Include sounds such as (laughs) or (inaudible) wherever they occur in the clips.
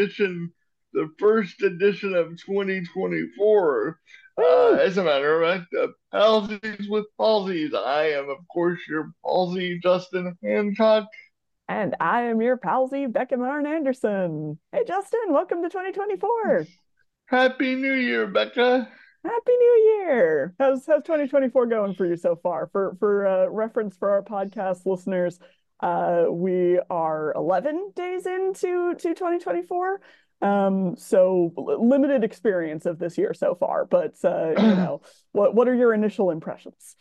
Welcome to another edition, the first edition of 2024. Uh, as a matter of fact, uh, Palsies with Palsies. I am, of course, your palsy, Justin Hancock. And I am your palsy, Bekah Marn Anderson. Hey, Justin, welcome to 2024. Happy New Year, Bekah. Happy New Year. How's how's 2024 going for you so far? For for uh, reference for our podcast listeners, uh, we are 11 days into to 2024. Um, so limited experience of this year so far, but uh, you (clears throat) know, what what are your initial impressions?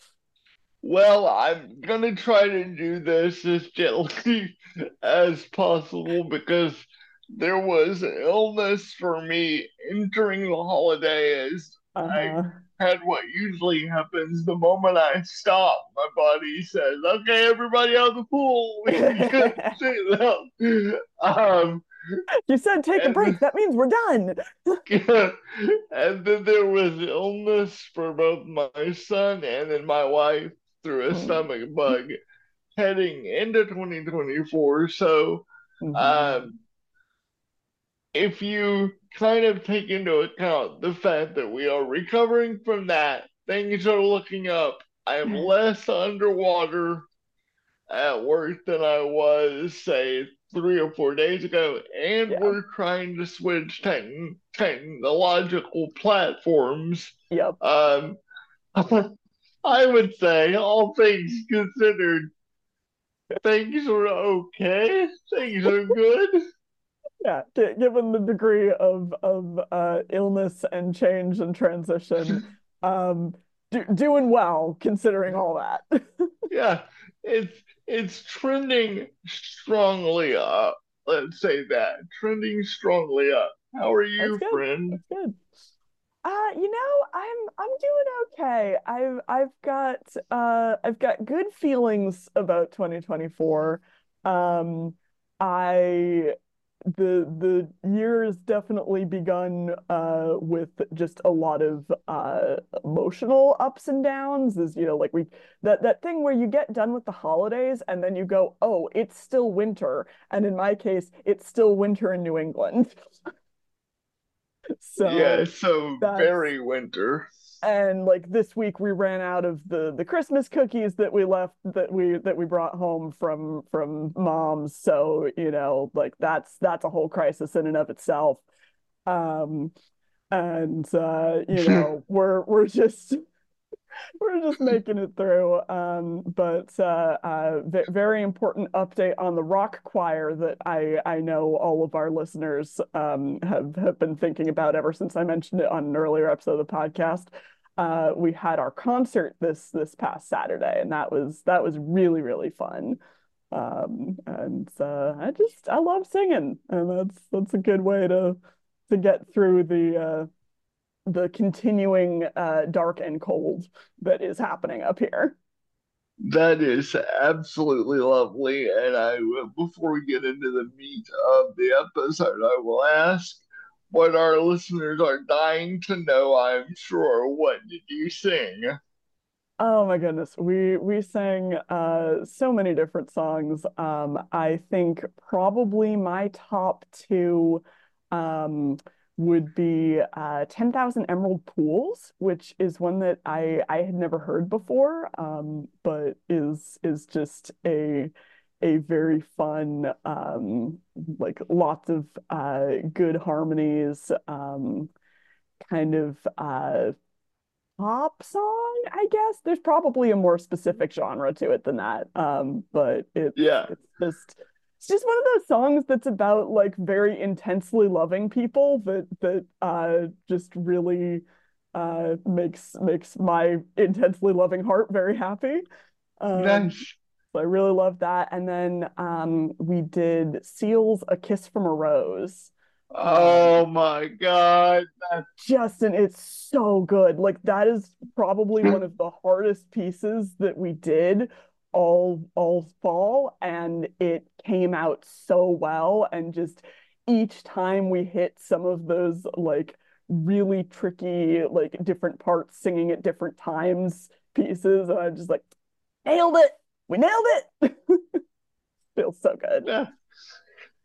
Well, I'm gonna try to do this as gently (laughs) as possible because there was illness for me entering the holidays. Uh-huh. I had what usually happens the moment I stop, my body says, "Okay, everybody out of the pool." (laughs) (laughs) um, you said take a break. That means we're done. yeah. (laughs) And then there was illness for both my son and then my wife through a mm. stomach bug heading into 2024. So, mm-hmm. um, if you kind of take into account the fact that we are recovering from that, things are looking up. I am mm. less underwater at work than I was, say, three or four days ago, and yeah. we're trying to switch techn- technological platforms. Yep. Um, (laughs) I would say, all things considered, things are okay. Things are good. Yeah, given the degree of of uh, illness and change and transition, (laughs) um, do, doing well considering all that. (laughs) yeah, it's it's trending strongly up. Let's say that trending strongly up. How are you, That's friend? That's good. Uh, you know, I'm I'm doing okay. I've I've got uh I've got good feelings about 2024. Um, I the the year has definitely begun uh, with just a lot of uh, emotional ups and downs. Is you know like we that that thing where you get done with the holidays and then you go, oh, it's still winter, and in my case, it's still winter in New England. (laughs) so yeah, so very winter and like this week we ran out of the the christmas cookies that we left that we that we brought home from from moms. So you know like that's that's a whole crisis in and of itself. Um and uh you (laughs) know we're we're just (laughs) we're just making it through um but uh, uh very important update on the rock choir that i i know all of our listeners um have have been thinking about ever since i mentioned it on an earlier episode of the podcast uh, we had our concert this this past Saturday, and that was that was really really fun. Um, and uh, I just I love singing, and that's that's a good way to to get through the uh, the continuing uh, dark and cold that is happening up here. That is absolutely lovely, and I before we get into the meat of the episode, I will ask what our listeners are dying to know, I'm sure. What did you sing? Oh my goodness. We we sang uh so many different songs. Um I think probably my top two um would be uh 10,000 Emerald Pools, which is one that I I had never heard before um but is is just a a very fun, um, like lots of uh, good harmonies, um, kind of uh, pop song, I guess. There's probably a more specific genre to it than that. Um, but it, yeah. it's just it's just one of those songs that's about like very intensely loving people that that uh, just really uh, makes makes my intensely loving heart very happy. Um. So I really love that. And then um, we did Seal's A Kiss from a Rose. Oh my God. That's... Justin, it's so good. Like that is probably one of the hardest pieces that we did all all fall and it came out so well and just each time we hit some of those like really tricky like different parts singing at different times pieces and I'm just like nailed it we nailed it. (laughs) Feels so good. Yeah.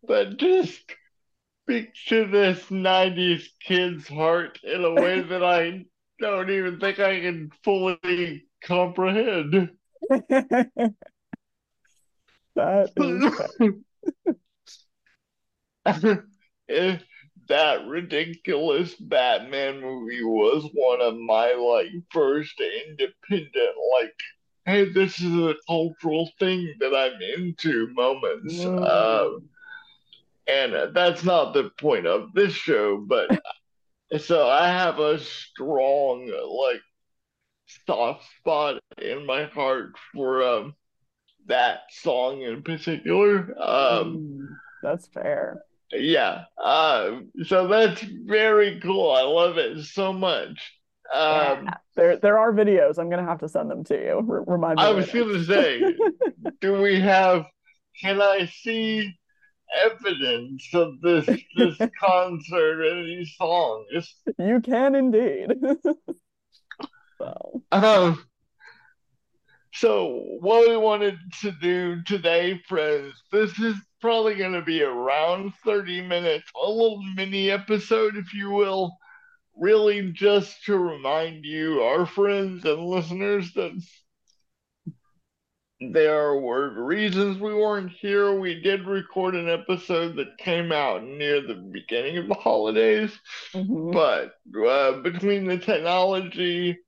that just speaks to this 90s kid's heart in a way that I (laughs) don't even think I can fully comprehend. That (laughs) is if that ridiculous Batman movie was one of my like first independent like hey this is a cultural thing that I'm into moments. Um, and that's not the point of this show, but (laughs) so I have a strong like soft spot in my heart for um that song in particular. Um, Mm, that's fair. yeah, uh, so that's very cool. I love it so much. Um, Yeah. There there are videos. I'm gonna have to send them to you. R- remind me I was later. gonna say, (laughs) do we have? Can I see evidence of this this (laughs) concert and these songs? You can indeed. (laughs) so Um, so what we wanted to do today, friends, this is probably going to be around 30 minutes, a little mini episode, if you will, really just to remind you, our friends and listeners, that there were reasons we weren't here. We did record an episode that came out near the beginning of the holidays. mhm. But uh, between the technology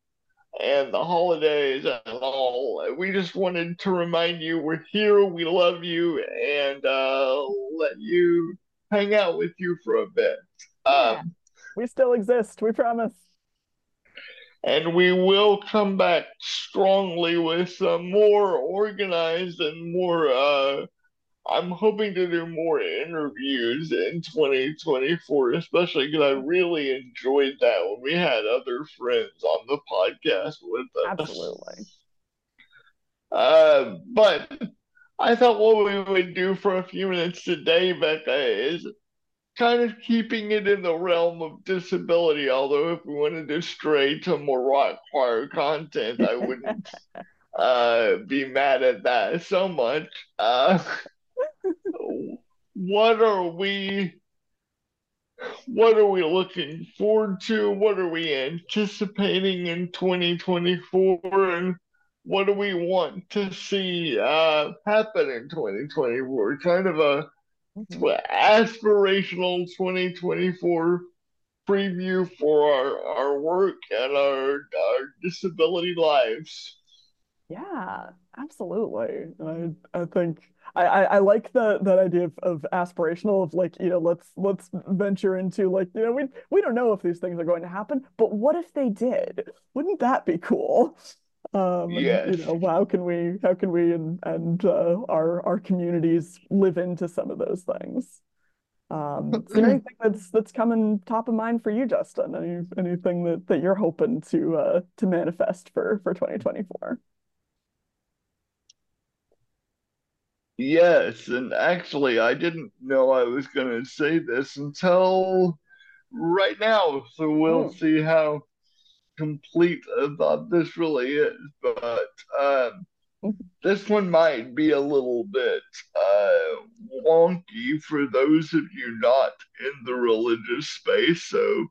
and the holidays and all, we just wanted to remind you we're here, we love you, and uh, let you hang out with you for a bit. Yeah. Um, we still exist. We promise. and we will come back strongly with some more organized and more. Uh, I'm hoping to do more interviews in 2024, especially because I really enjoyed that when we had other friends on the podcast with us. Absolutely. Uh, but I thought what we would do for a few minutes today, Bekah, is kind of keeping it in the realm of disability. Although, if we wanted to stray to more rock choir content, I wouldn't (laughs) uh, be mad at that so much. Uh, what are we? What are we looking forward to? What are we anticipating in 2024? And what do we want to see uh, happen in 2024? Kind of a aspirational 2024 preview for our, our work and our, our disability lives. Yeah, absolutely. I I think I, I, I like the that idea of, of aspirational of like, you know, let's let's venture into like, you know, we we don't know if these things are going to happen, but what if they did? Wouldn't that be cool? Um, and, you know, how can we how can we and and uh, our our communities live into some of those things? Um, is there anything that's that's coming top of mind for you, Justin? Any anything that that you're hoping to uh to manifest for for 2024? Yes, and actually, I didn't know I was going to say this until right now, so we'll Hmm. see how complete a thought this really is. But um, (laughs) this one might be a little bit uh, wonky for those of you not in the religious space, so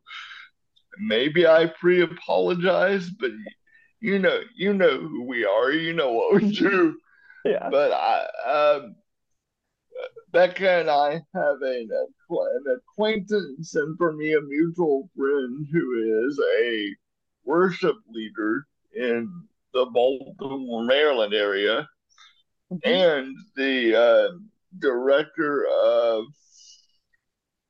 maybe I pre-apologize, but you know, you know who we are, you know what we (laughs) do. Yeah. But I, um, Becca and I have an, an acquaintance, and for me, a mutual friend who is a worship leader in the Baltimore, Maryland area, Mhm. and the uh, director of,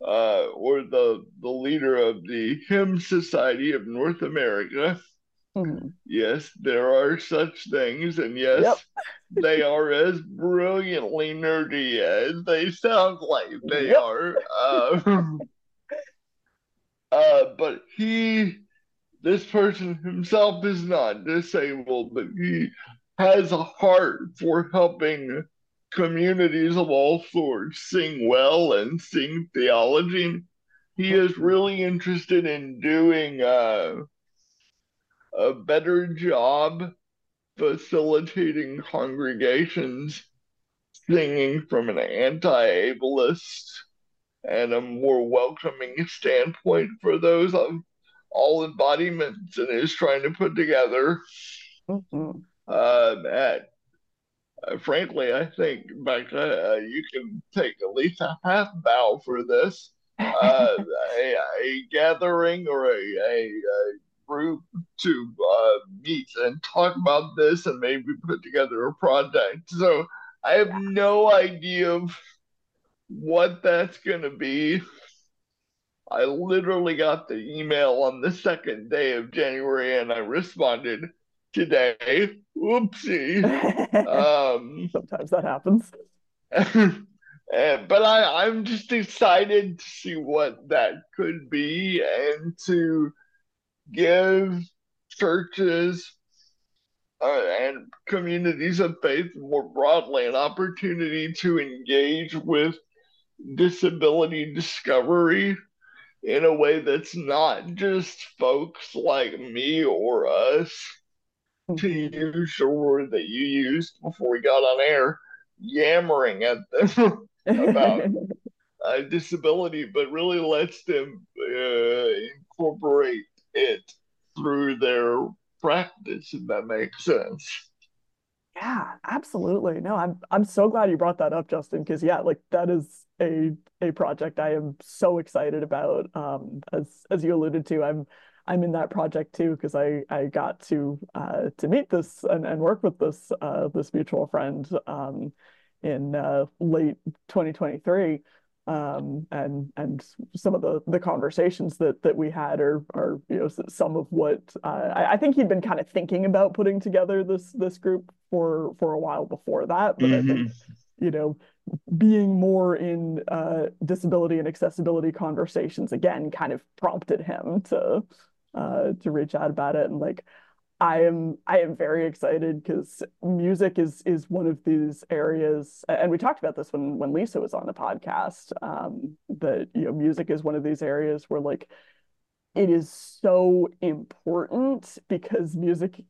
uh, or the the leader of the Hymn Society of North America. Mhm. Yes, there are such things, and yes, Yep. (laughs) they are as brilliantly nerdy as they sound like they Yep. are. Uh, (laughs) uh, but he, this person himself is not disabled, but he has a heart for helping communities of all sorts sing well and sing theology. He is really interested in doing uh, a better job facilitating congregations singing from an anti-ableist and a more welcoming standpoint for those of all embodiments and is trying to put together. Mm-hmm. Uh, at, uh, frankly, I think back uh, you can take at least a half bow for this. Uh, (laughs) a, a, gathering or a, a, a group to uh, meet and talk about this and maybe put together a project. So I have no idea of what that's going to be. I literally got the email on the second day of January and I responded today. Oopsie. (laughs) um, Sometimes that happens. and, (laughs) but I, I'm just excited to see what that could be and to give churches uh, and communities of faith more broadly an opportunity to engage with disability discovery in a way that's not just folks like me or us, to mm-hmm. use the word that you used before we got on air, yammering at them (laughs) about (laughs) uh, disability, but really lets them uh, incorporate it through their practice, if that makes sense. Yeah, absolutely. No, I'm I'm so glad you brought that up, Justin, because yeah, like that is a a project I am so excited about. Um, as as you alluded to, I'm I'm in that project too because I I got to uh to meet this and, and work with this uh this mutual friend um in uh late 2023 um, and and some of the the conversations that that we had are are you know some of what uh, I, I, think he'd been kind of thinking about putting together this this group for for a while before that, but mm-hmm. I think mm-hmm. you know being more in uh, disability and accessibility conversations again kind of prompted him to uh, to reach out about it and like I am I am very excited because music is is one of these areas, and we talked about this when when Lisa was on the podcast. Um, that you know, music is one of these areas where like it is so important because music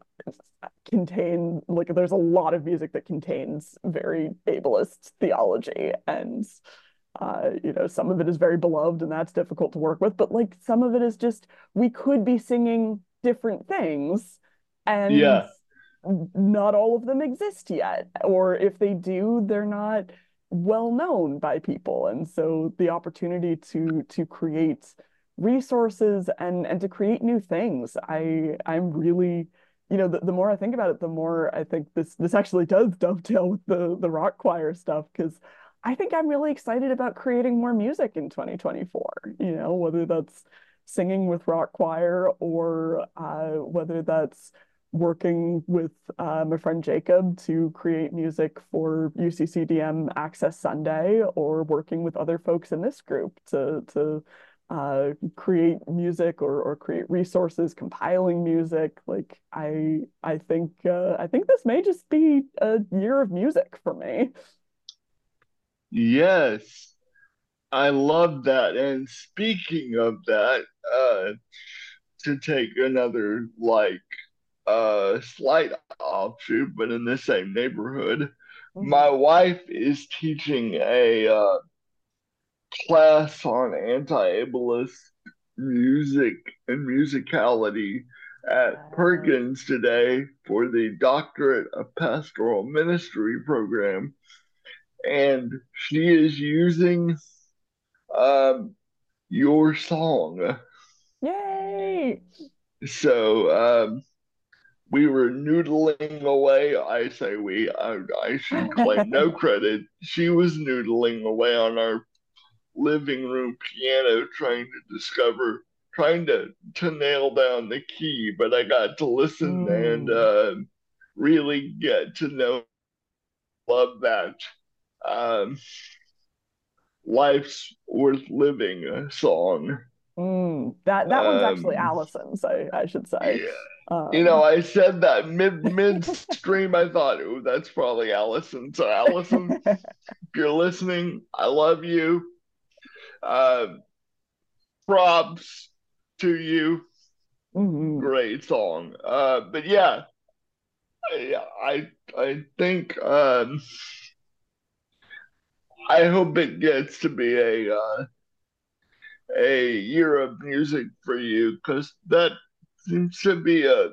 contain like there's a lot of music that contains very ableist theology and uh, you know some of it is very beloved and that's difficult to work with but like some of it is just we could be singing different things and yeah. not all of them exist yet or if they do they're not well known by people and so the opportunity to to create resources and and to create new things i i'm really you know the, the more i think about it the more i think this this actually does dovetail with the the rock choir stuff because i think i'm really excited about creating more music in 2024 you know whether that's singing with rock choir or uh, whether that's working with uh, my friend Jacob to create music for UCCDM Access Sunday or working with other folks in this group to, to uh, create music or, or create resources, compiling music. Like I, I think, uh, I think this may just be a year of music for me. Yes, I love that. And speaking of that, uh, to take another like a slight offshoot, but in the same neighborhood. Mm-hmm. My wife is teaching a uh, class on anti-ableist music and musicality at Perkins today for the Doctorate of Pastoral Ministry program. And she is using um, your song. Yay! So um, we were noodling away. I say we, I, I should claim no (laughs) credit. She was noodling away on our living room piano trying to discover, trying to, to nail down the key. But I got to listen mm. and uh, really get to know, love that. Um, Life's Worth Living song. Mm, that that one's actually um, Allison's, I, I should say. Yeah. Um, you know, I said that mid midstream. I thought, "Ooh, that's probably Allison." So, Allison, if (laughs) you're listening, I love you. Uh, props to you. Mm-hmm. Great song. Uh, but yeah, I I, I think um, I hope it gets to be a uh, a year of music for you because that seems to be a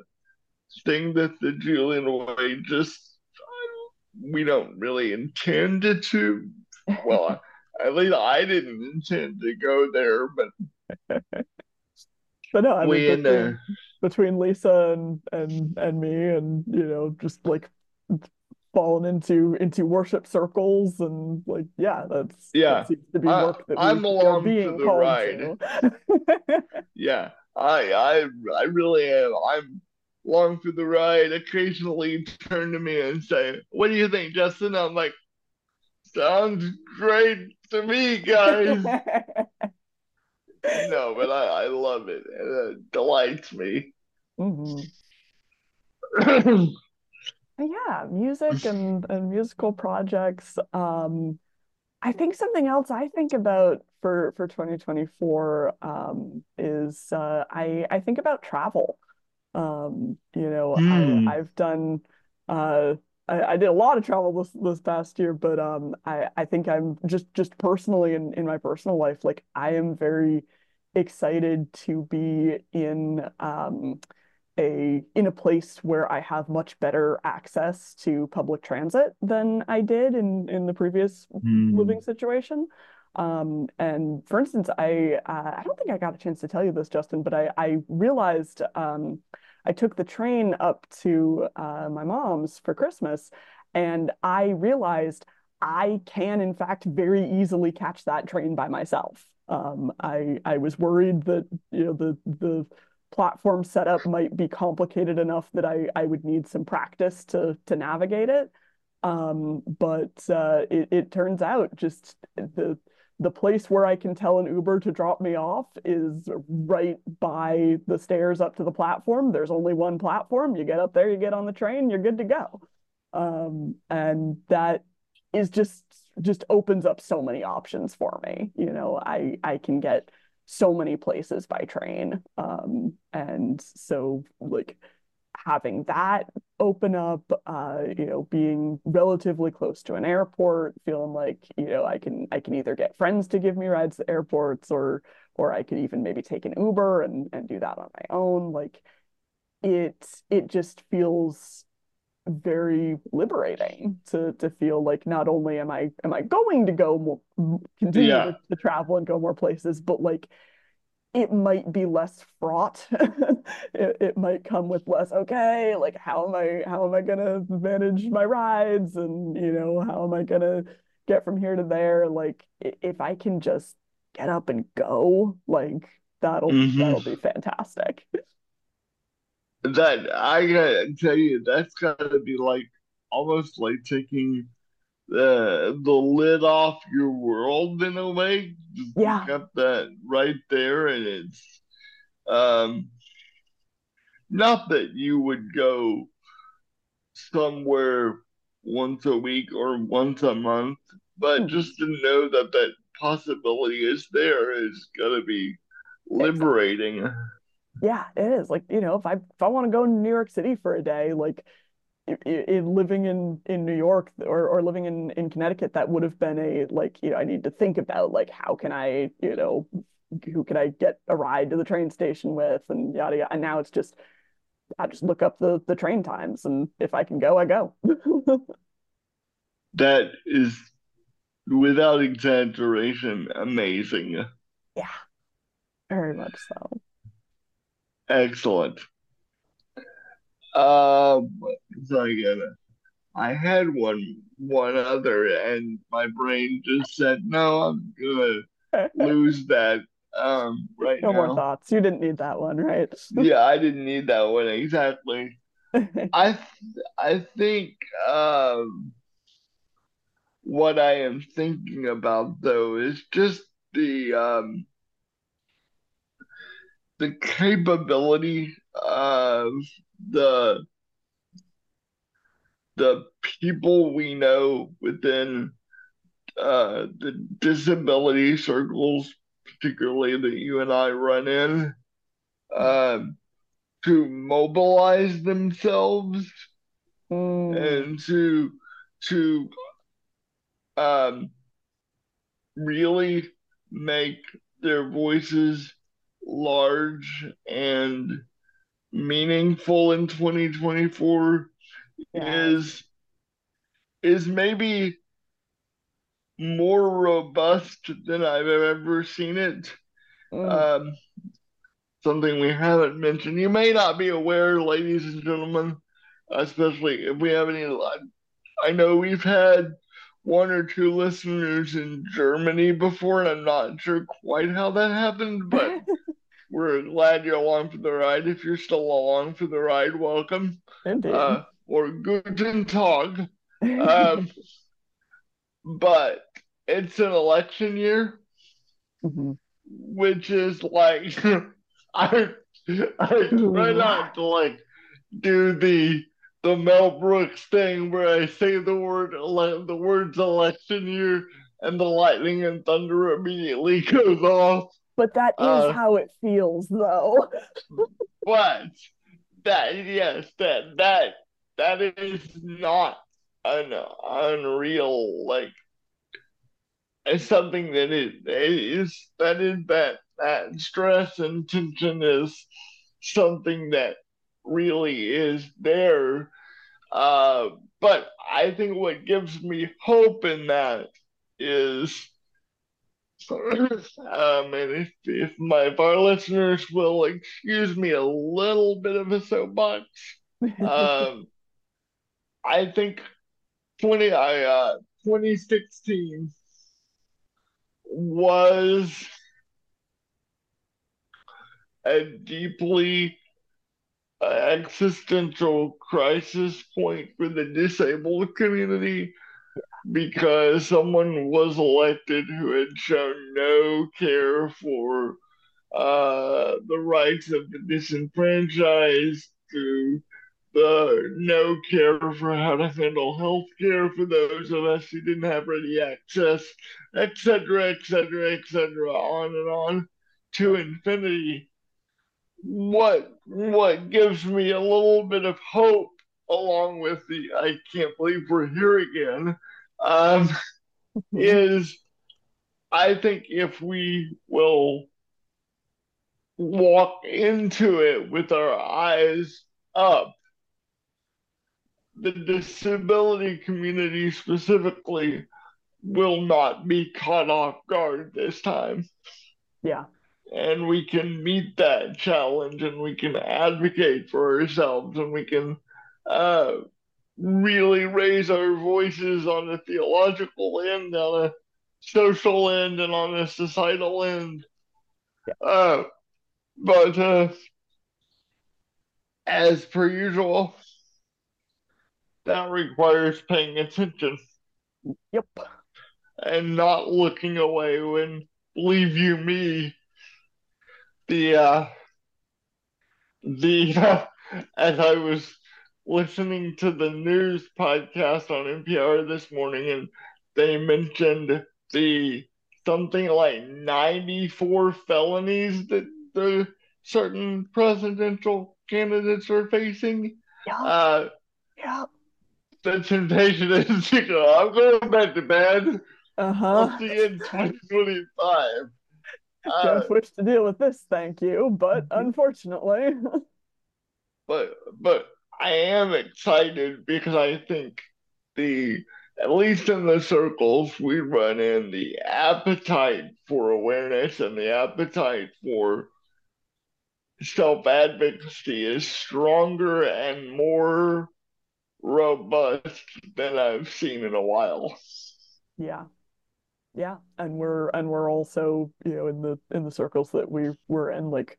thing that the Julian way just um, we don't really intend it to. Well, (laughs) at least I didn't intend to go there, but but no, I we mean, in the uh, between Lisa and and and me, and you know, just like fallen into into worship circles and like yeah that's yeah that seems to be I, work that we, I'm along being for the ride. to. (laughs) Yeah, I I I really am. I'm along for the ride. Occasionally turn to me and say, "What do you think, Justin?" I'm like, "Sounds great to me, guys." no, but I I love it. It delights me. (clears throat) Mhm. Yeah, music and and musical projects. Um, I think something else I think about for for 2024 um, is uh, I I think about travel. Um, you know, I Hmm. I've done uh I, I did a lot of travel this this past year, but um I I think I'm just just personally in in my personal life, like I am very excited to be in um a in a place where I have much better access to public transit than I did in in the previous living Hmm. situation. Um, and for instance, I uh, I don't think I got a chance to tell you this, Justin, but I I realized um, I took the train up to uh, my mom's for Christmas, and I realized I can in fact very easily catch that train by myself. Um, I I was worried that you know the the platform setup might be complicated enough that I I would need some practice to to navigate it. Um, but uh, it, it turns out just the the place where I can tell an Uber to drop me off is right by the stairs up to the platform. There's only one platform. You get up there, you get on the train, you're good to go. Um, and that is just just opens up so many options for me. You know, I I can get so many places by train. Um, and so like having that open up, uh, you know, being relatively close to an airport, feeling like, you know, I can I can either get friends to give me rides to airports or or I could even maybe take an Uber and and do that on my own. Like it it just feels very liberating to to feel like not only am I am I going to go more continue Yeah. to, to travel and go more places, but like it might be less fraught. (laughs) it, it might come with less, okay, like how am I how am I gonna manage my rides and you know, how am I gonna get from here to there? Like if I can just get up and go, like that'll hmm that'll be fantastic. That I gotta tell you, that's gotta be like almost like taking the the lid off your world in a way. You Yeah. got that right there, and it's um not that you would go somewhere once a week or once a month, but Mhm. just to know that that possibility is there is gonna be liberating. Yeah, it is. Like, you know, if I if I want to go to New York City for a day, like in living in in New York or or living in in Connecticut, that would have been a like you know I need to think about like how can I you know who can I get a ride to the train station with and yada yada. And now it's just I just look up the the train times and if I can go, I go. (laughs) That is without exaggeration amazing. Yeah, very much so. Excellent. Um, what was I? I had one one other, and my brain just said, "No, I'm gonna lose (laughs) that um right No more thoughts. You didn't need that one, right? (laughs) Yeah, I didn't need that one exactly. (laughs) I th I think um what I am thinking about though is just the um the capability of the the people we know within uh, the disability circles, particularly that you and I run in, um, to mobilize themselves Mm, and to to um, really make their voices large and meaningful in 2024 yeah. is is maybe more robust than I've ever seen it. Mm. Um, something we haven't mentioned. You may not be aware, ladies and gentlemen, especially if we have any. I know we've had one or two listeners in Germany before, and I'm not sure quite how that happened, but (laughs) we're glad you're along for the ride. If you're still along for the ride, welcome. Indeed. Uh, or guten Tag. Um, (laughs) but it's an election year, mm-hmm. which is like (laughs) I I try not to like do the the Mel Brooks thing where I say the word ele- the words election year and the lightning and thunder immediately (laughs) goes off. But that is uh, how it feels though. (laughs) but that yes, that that that is not an unreal like it's something that is, is that is that that stress and tension is something that really is there. Uh, but I think what gives me hope in that is, um, and if, if my if our listeners will excuse me a little bit of a soapbox, um, (laughs) I think twenty I uh, 2016 was a deeply uh, existential crisis point for the disabled community because someone was elected who had shown no care for uh, the rights of the disenfranchised, to the no care for how to handle health care for those of us who didn't have ready access, etc., etc., etc., on and on to infinity. What what gives me a little bit of hope, along with the I can't believe we're here again, um, (laughs) is I think if we will walk into it with our eyes up the disability community specifically will not be caught off guard this time. Yeah. And we can meet that challenge and we can advocate for ourselves and we can uh, really raise our voices on a theological end, on a social end, and on a societal end. Yeah. Uh, but uh, as per usual, that requires paying attention. Yep. And not looking away when, believe you me, the, uh, the, (laughs) as I was listening to the news podcast on NPR this morning, and they mentioned the something like 94 felonies that the certain presidential candidates are facing. Yeah. Uh, yeah the temptation (laughs) is to go, I'm going back to bed. Uh-huh. I'll see you in 2025. (laughs) Uh, Don't wish to deal with this, thank you, but (laughs) unfortunately. but but I am excited because I think the at least in the circles we run in, the appetite for awareness and the appetite for self advocacy is stronger and more robust than I've seen in a while. Yeah. Yeah. And we're and we're also, you know, in the in the circles that we we're in, like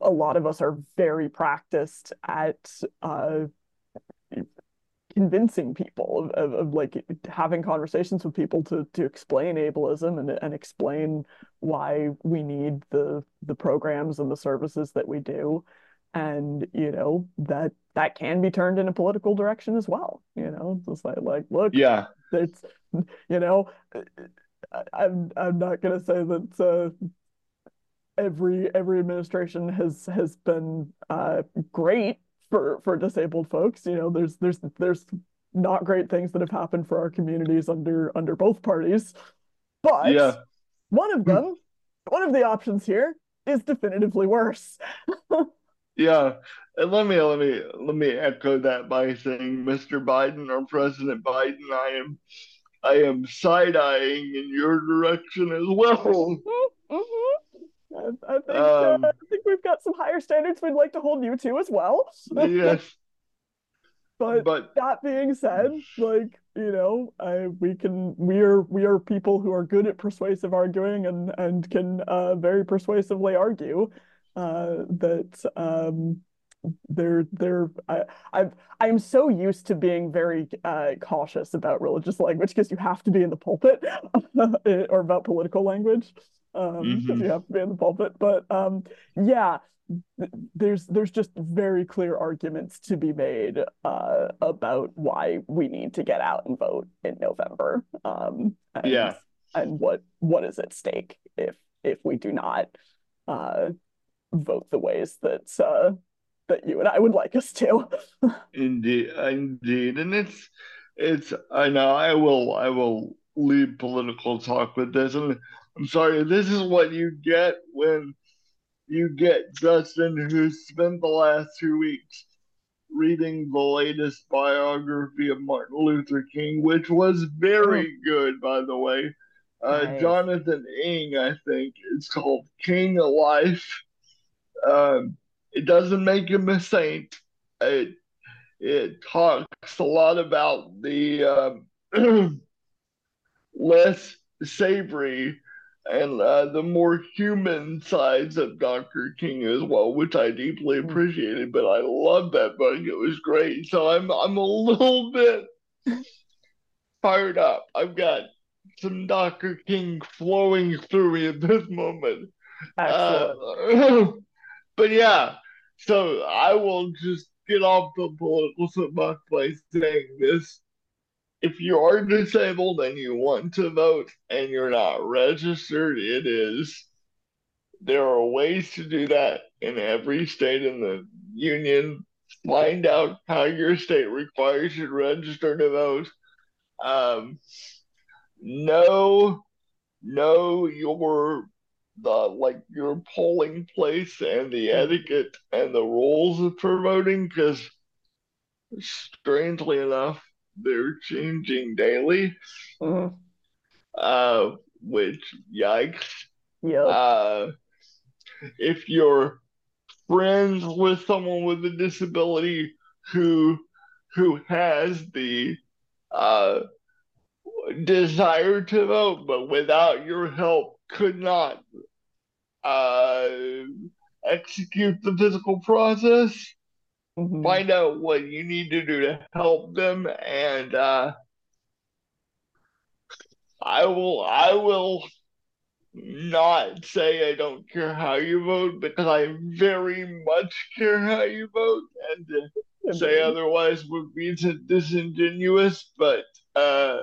a lot of us are very practiced at uh convincing people of, of, of, like having conversations with people to to explain ableism and and explain why we need the the programs and the services that we do. And you know that that can be turned in a political direction as well you know? Just like like look yeah. it's you know i'm i'm not going to say that uh, every every administration has has been uh, great for for disabled folks you know there's there's there's not great things that have happened for our communities under under both parties But Yeah. one of them, one of the options here is definitively worse. (laughs) Yeah, and let me let me let me echo that by saying, Mr. Biden or President Biden, I am I am side eyeing in your direction as well. Mhm. I, I think Um, uh, I think we've got some higher standards we'd like to hold you to as well. (laughs) yes, But but that being said, like, you know, I we can we are we are people who are good at persuasive arguing and and can uh very persuasively argue uh that um they're they're I I've I'm so used to being very uh cautious about religious language because you have to be in the pulpit (laughs) or about political language um (laughs) because Mhm. you have to be in the pulpit but um yeah th- there's there's just very clear arguments to be made uh, about why we need to get out and vote in November. Um, and, Yeah. and what what is at stake if if we do not uh, vote the ways that uh, that you and I would like us to. (laughs) indeed, indeed, and it's it's I know I will I will leave political talk with this, and I'm sorry, this is what you get when you get Justin, who spent the last two weeks reading the latest biography of Martin Luther King, which was very good, by the way. Uh, Nice. Jonathan Eig, I think, it's called King of Life. Um, it doesn't make him a saint. It it talks a lot about the um, (clears throat) less savory and uh, the more human sides of Dr. King as well, which I deeply Mm. appreciated. But I love that book; it was great. So I'm I'm a little bit fired up. I've got some Dr. King flowing through me at this moment. Uh, (laughs) but yeah, so I will just get off the political soapbox by saying this. If you are disabled and you want to vote and you're not registered, it is. There are ways to do that in every state in the union. Find out how your state requires you to register to vote. Um, know, know your the like your polling place and the etiquette and the rules for voting because strangely enough they're changing daily Mhm. uh which yikes Yep. uh if you're friends with someone with a disability who who has the uh desire to vote but without your help could not uh execute the physical process Mhm. find out what you need to do to help them and uh I will I will not say I don't care how you vote because I very much care how you vote and to say Indeed. otherwise would be disingenuous but uh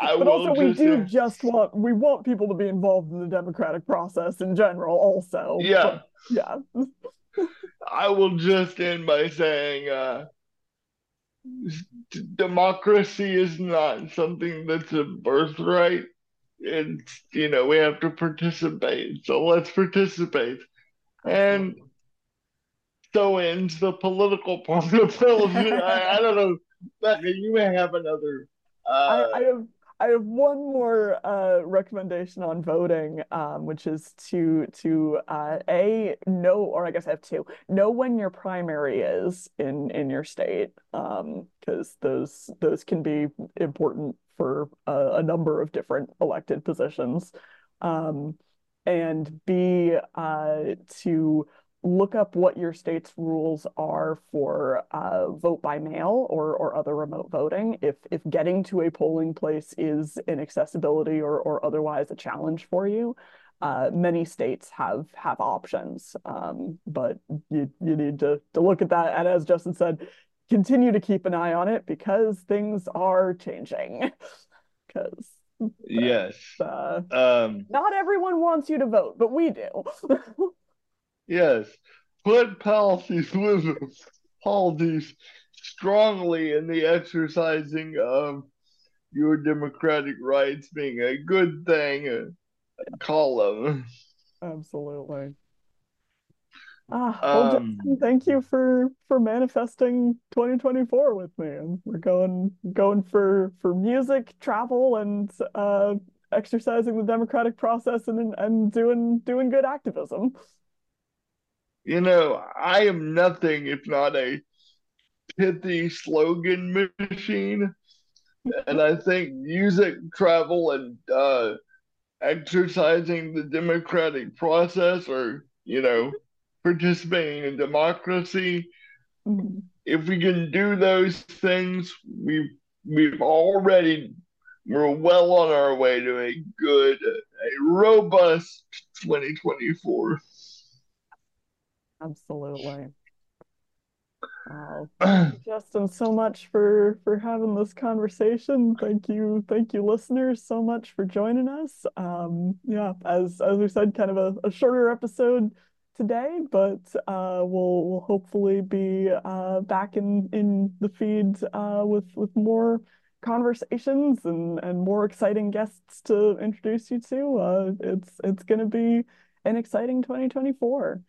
I But also, we just do just want we want people to be involved in the democratic process in general. Also, yeah But, yeah. (laughs) I will just end by saying uh, democracy is not something that's a birthright. It's, you know, we have to participate. So let's participate. And so ends the political part of television. (laughs) I, I don't know. Bekah, you may have another. I, Uh, I have I have one more uh, recommendation on voting, um, which is to to uh, a know, or I guess I have two. Know when your primary is in in your state, um, because those those can be important for a, a number of different elected positions. Um, and B, uh, to look up what your state's rules are for uh, vote by mail or, or other remote voting. If if getting to a polling place is an accessibility or, or otherwise a challenge for you, uh, many states have have options. Um, but you you need to to look at that. And as Justin said, continue to keep an eye on it because things are changing. (laughs) Because yes. uh, Um, not everyone wants you to vote, but we do. (laughs) yes. Put Palsies with Palsies strongly in the exercising of your democratic rights being a good thing uh, column. Absolutely. Ah, well, um, Justin, thank you for for manifesting 2024 with me. And we're going going for for music, travel, and uh, exercising the democratic process and and doing doing good activism. You know, I am nothing if not a pithy slogan machine. and I think music, travel, and uh, exercising the democratic process or, you know, participating in democracy. Mm-hmm. If we can do those things, we've we've already we're well on our way to a good, a robust 2024. Absolutely. Wow. (clears throat) Justin, so much for for having this conversation. Thank you, thank you, listeners, so much for joining us. Um, yeah, as as we said, kind of a, a shorter episode today, but uh, we'll we'll hopefully be uh, back in in the feed uh, with with more conversations and and more exciting guests to introduce you to. Uh, it's it's going to be an exciting 2024.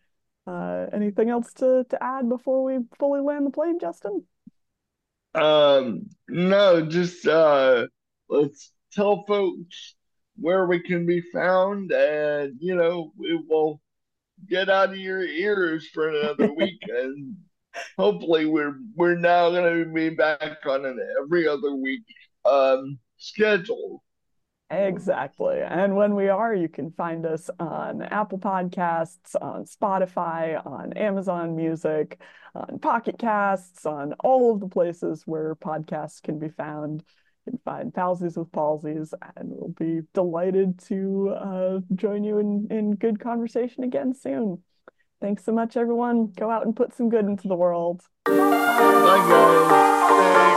Uh, anything else to to add before we fully land the plane, Justin? Um, no, just uh, let's tell folks where we can be found, and you know, we will get out of your ears for another (laughs) week, and hopefully, we're we're now going to be back on an every other week um schedule. Exactly. And when we are, you can find us on Apple Podcasts, on Spotify, on Amazon Music, on Pocket Casts, on all of the places where podcasts can be found. You can find Palsies with Palsies, and we'll be delighted to uh, join you in, in good conversation again soon. Thanks so much, everyone. Go out and put some good into the world. Bye, guys.